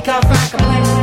I I'll find a place.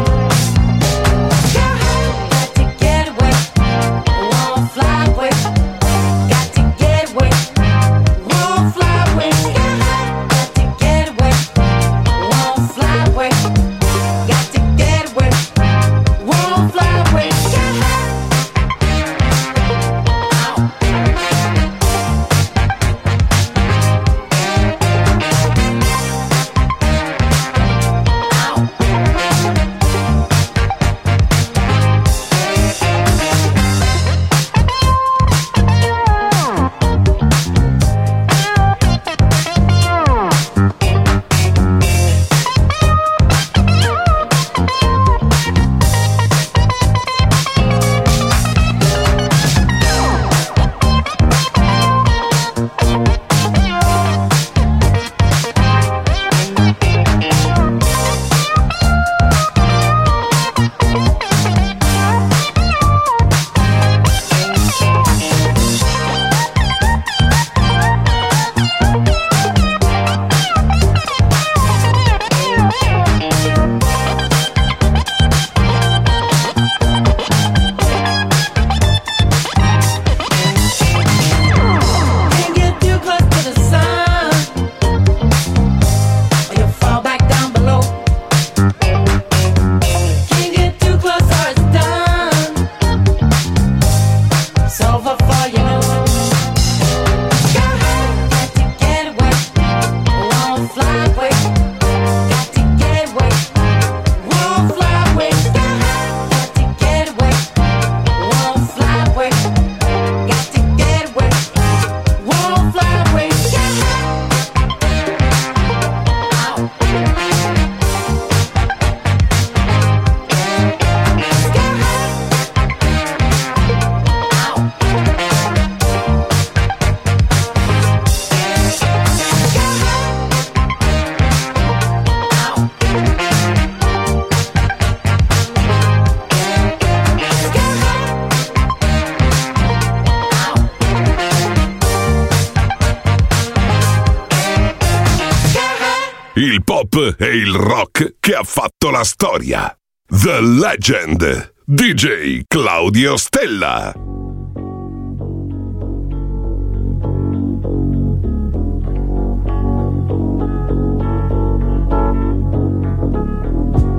E il rock che ha fatto la storia. The Legend, DJ Claudio Stella.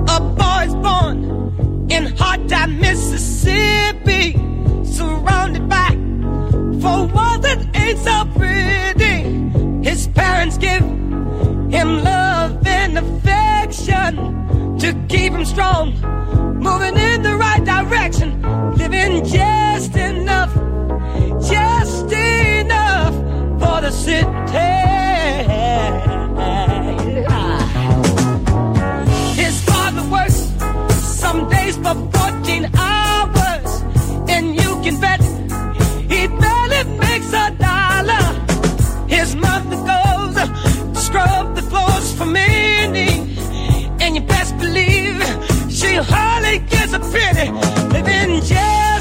A boy's born in time, Mississippi, surrounded by four walls that ain't so pretty. His parents give him love keep him strong, moving in the right direction, living just enough, just enough for the city. His father works some days for 14 hours, and you can bet he barely makes a dollar. His mother goes to scrub the floors for many, gets a penny. Living just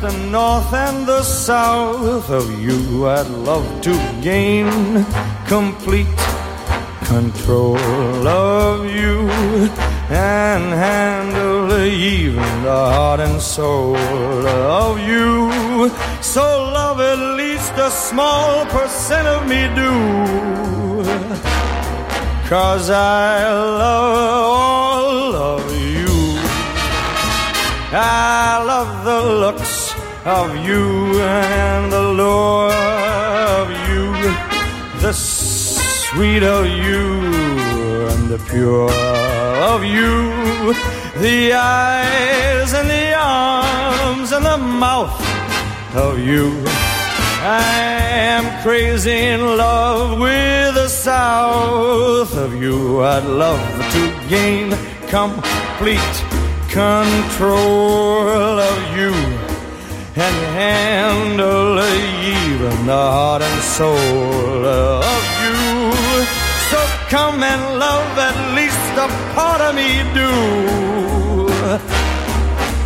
the north and the south of you. I'd love to gain complete control of you and handle even the heart and soul of you. So love at least a small percent of me do. Cause I love all of you. I love the looks of you and the lure of you. The sweet of you and the pure of you, the eyes and the arms and the mouth of you. I am crazy in love with the south of you. I'd love to gain complete control of you and handle even the heart and soul of you. So come and love at least a part of me do.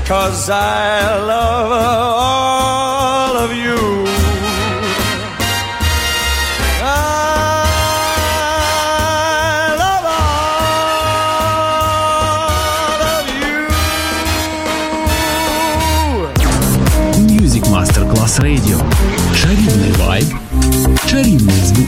Cause I love all of you. Masterclass Radio. Чарівний вайб, чарівний звук.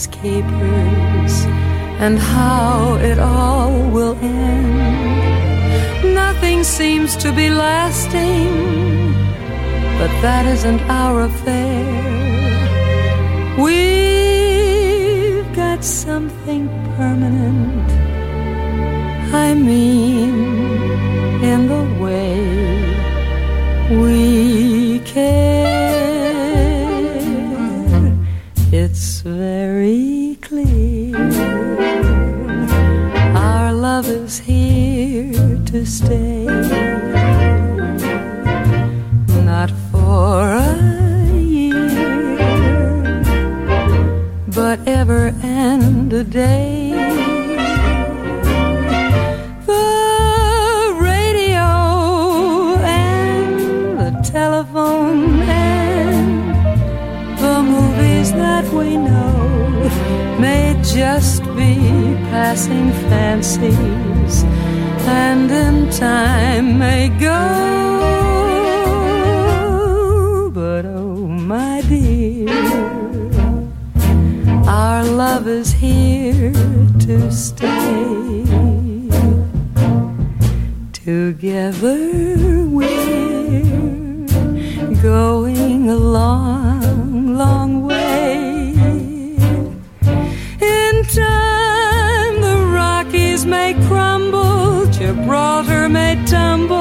Its capers and how it all will end. Nothing seems to be lasting, but that isn't our affair. We've got something permanent. I mean, in the way we care. forever and a day. The radio and the telephone and the movies that we know may just be passing fancies and in time may go. Love is here to stay. Together we're going a long, long way. In time, the Rockies may crumble, Gibraltar may tumble.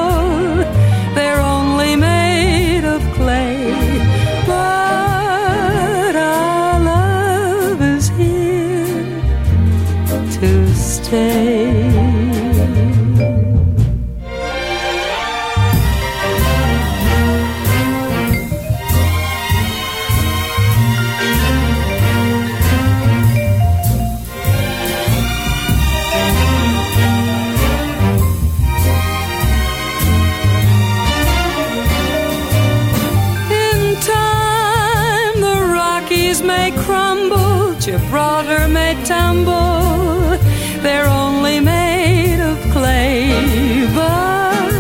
Tumble. They're only made of clay, but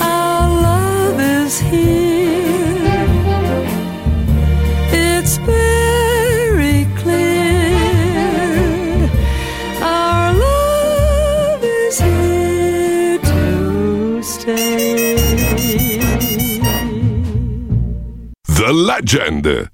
our love is here. It's very clear. Our love is here to stay. The Legend.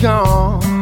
Gone.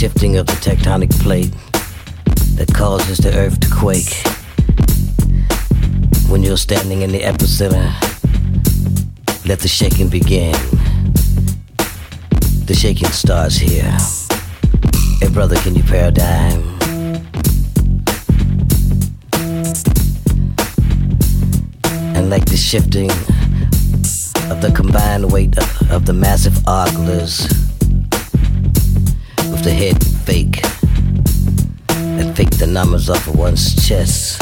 Shifting of the tectonic plate that causes the earth to quake, when you're standing in the epicenter, let the shaking begin. The shaking starts here. Hey brother, can you paradigm? And like the shifting of the combined weight of, of the massive oglers with the head fake that fake the numbers off of one's chest.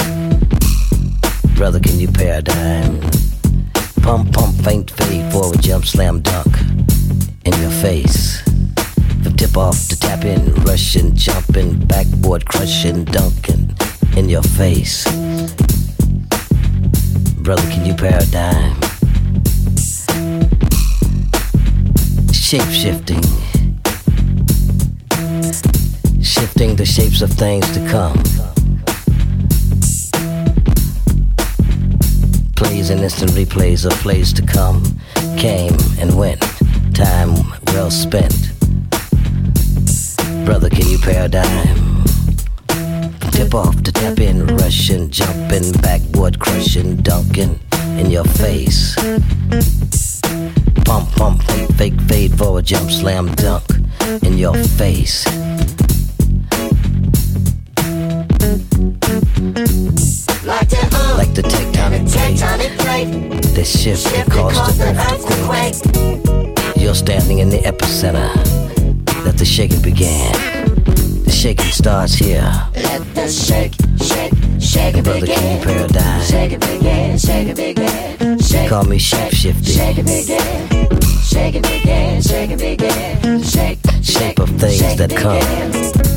Brother, can you paradigm? Pump, pump, faint, fade, forward, jump, slam, dunk in your face. From tip off to tap in, rushing, jumping, backboard, crushing, dunking in your face. Brother, can you paradigm? shape shifting, shifting the shapes of things to come. Plays and instant replays of plays to come came and went. Time well spent. Brother, can you paradigm? Tip off to tap in, rushing, jumping, backboard, crushing, dunking in your face. Pump, pump, fake, fake, fade, forward, jump, slam, dunk in your face. That shift and cause the earth to quake. You're standing in the epicenter. Let the shaking begin. The shaking starts here. Let the shake, shake, shake it Brother, begin. paradigm? Shake it begin, shake it begin. Shake, Call me shape shifting. shake it begin. Shake it begin, shake it begin. Shake, Shape of things shake that come.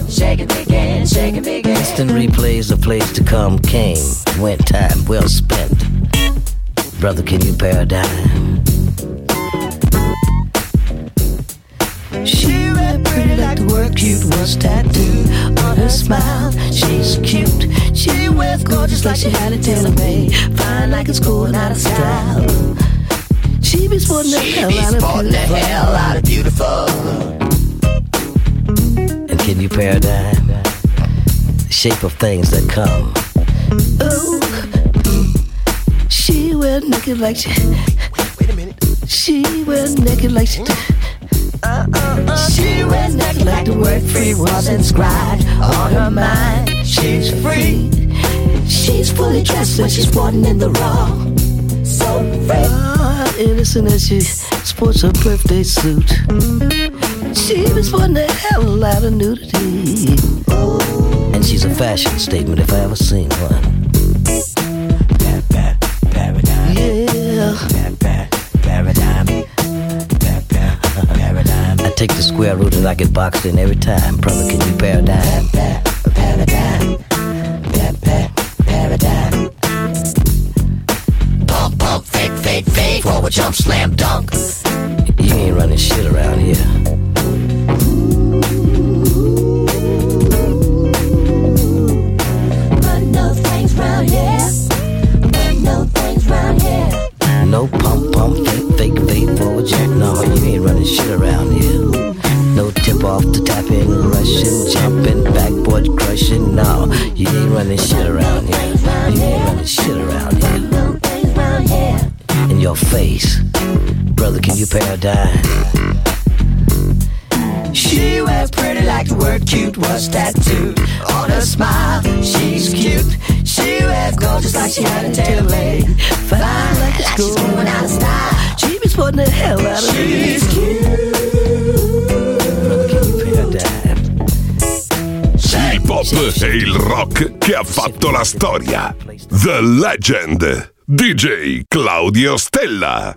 shake it, begin, shake it, begin. Instant replays of plays to come came, went time well spent. Brother, can you paradigm? She ran pretty like the word cute was tattooed on her smile. She's cute. She wears gorgeous like she had it tailor made. Fine like it's going out of style. She be sporting the hell out of sporting the hell out of beautiful. And can you paradigm the shape of things that come? Oh, she wear naked like she. Wait a minute. She wear naked like she. Uh, uh, uh, She wears naked like the word free was inscribed on her mind. She's free. She's fully dressed when she's sporting in the raw. So free. Ah, innocent as she sports her birthday suit. She was sporting a hell out of nudity. And she's a fashion statement if I ever seen one. Take the square root and I get boxed in every time. Brother, can you paradigm? Paradigm. Paradigm. Bump, bump, fake, fake, fake. Forward jump, slam, dunk. You ain't running shit around here. Was tattooed on her smile. She's cute. She wears gorgeous like she had a tailor made. Fine like She's going out of style. She be sporting the hell out of She's cute. Pop e il rock che ha fatto la storia. The Legend. DJ Claudio Stella.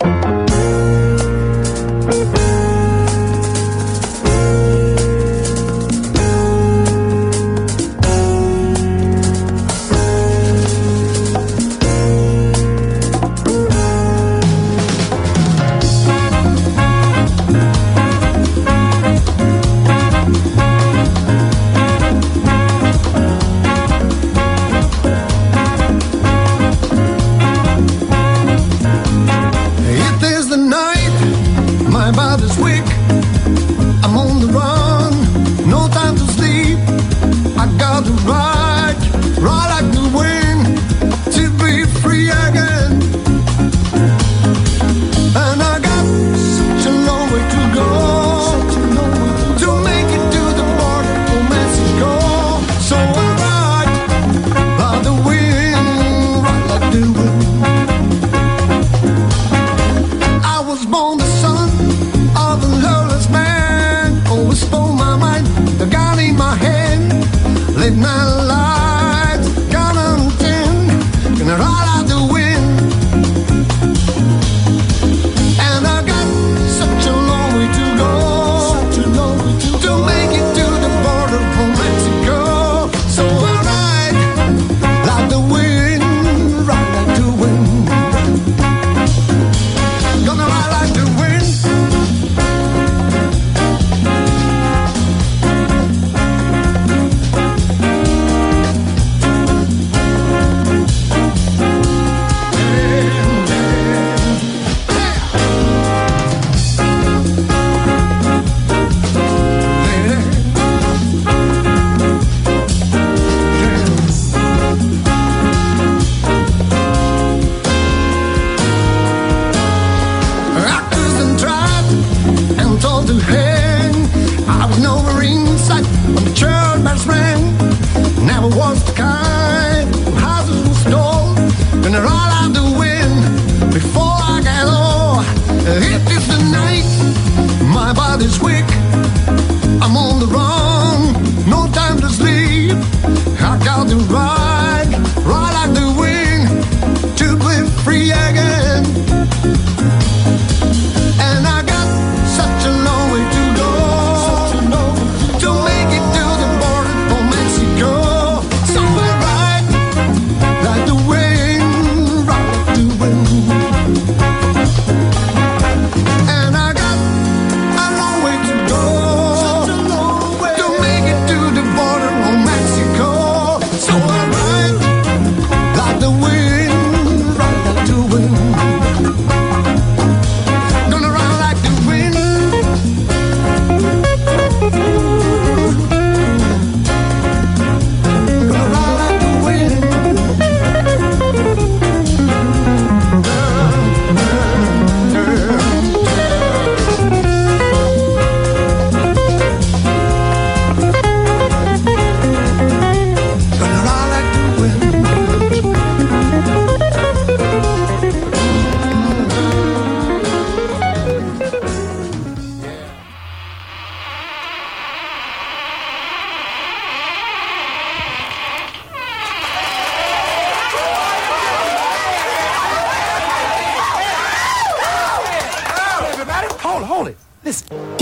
Musique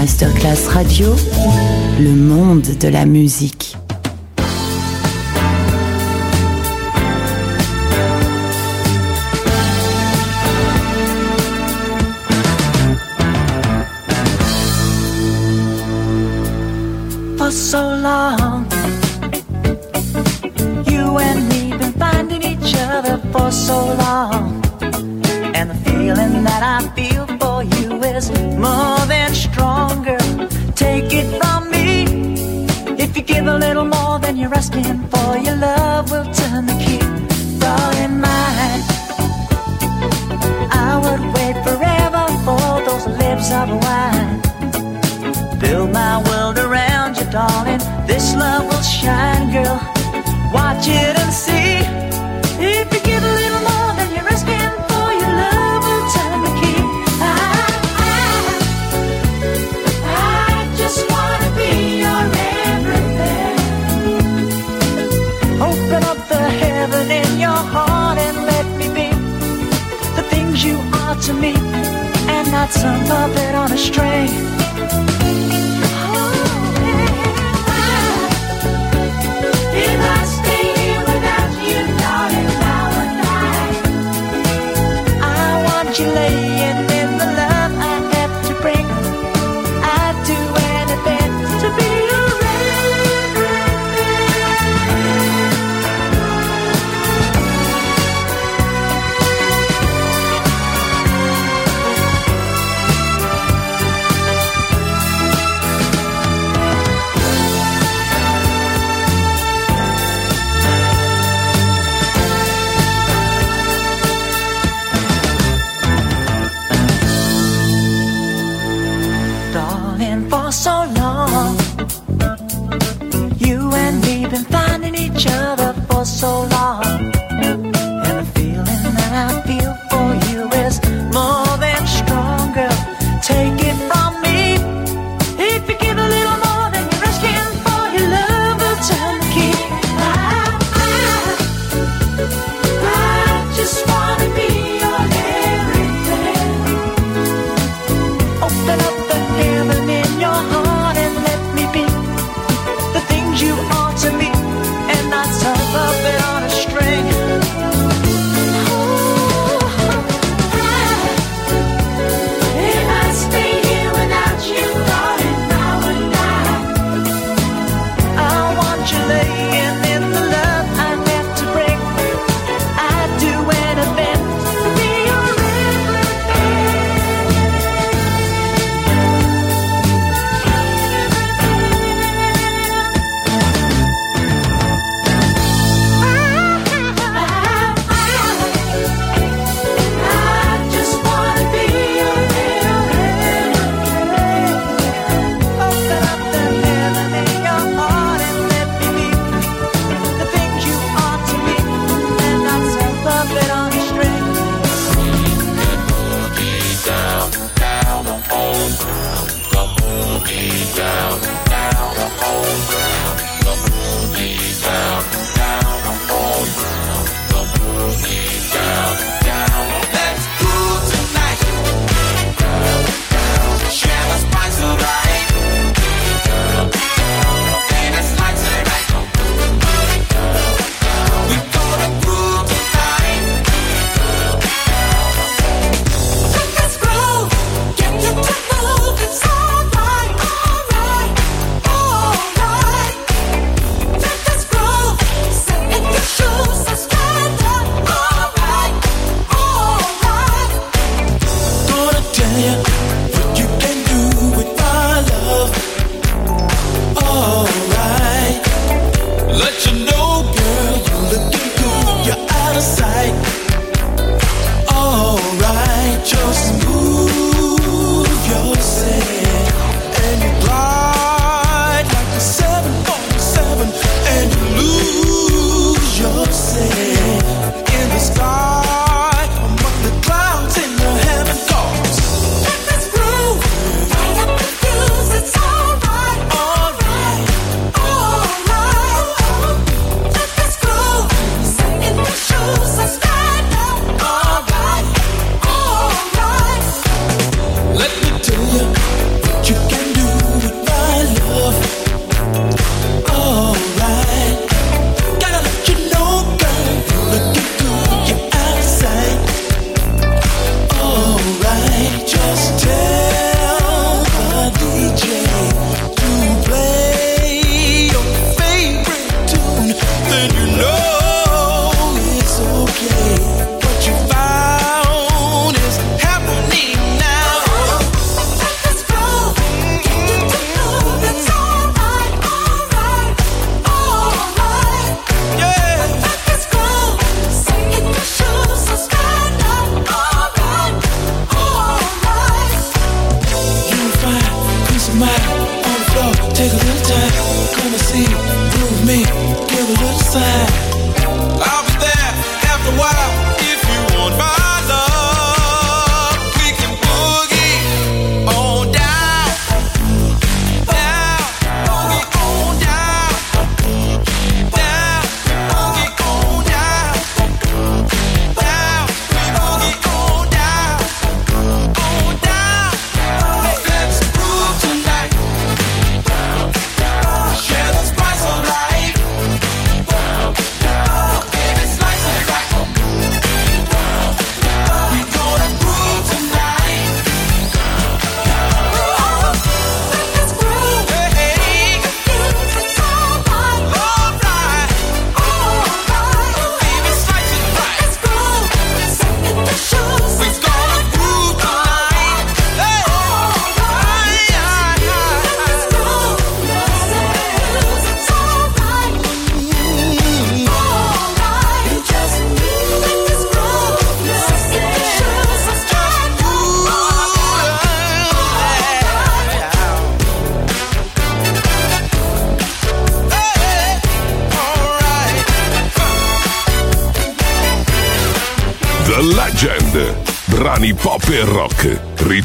Masterclass Radio, le monde de la musique. For so long, you and me been finding each other for so long, and the feeling that I feel is more than stronger. Take it from me. If you give a little more than you're asking for, your love will turn the key. Thought in I would wait forever for those lips of wine. Build my world around you, darling. This love will shine, girl. Watch it and see. To me, and not some puppet on a string.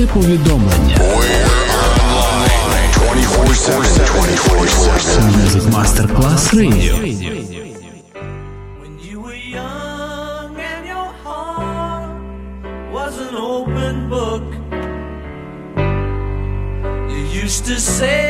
Це повідомлення. Music Masterclass Radio. When you were young and your heart was open you used to say.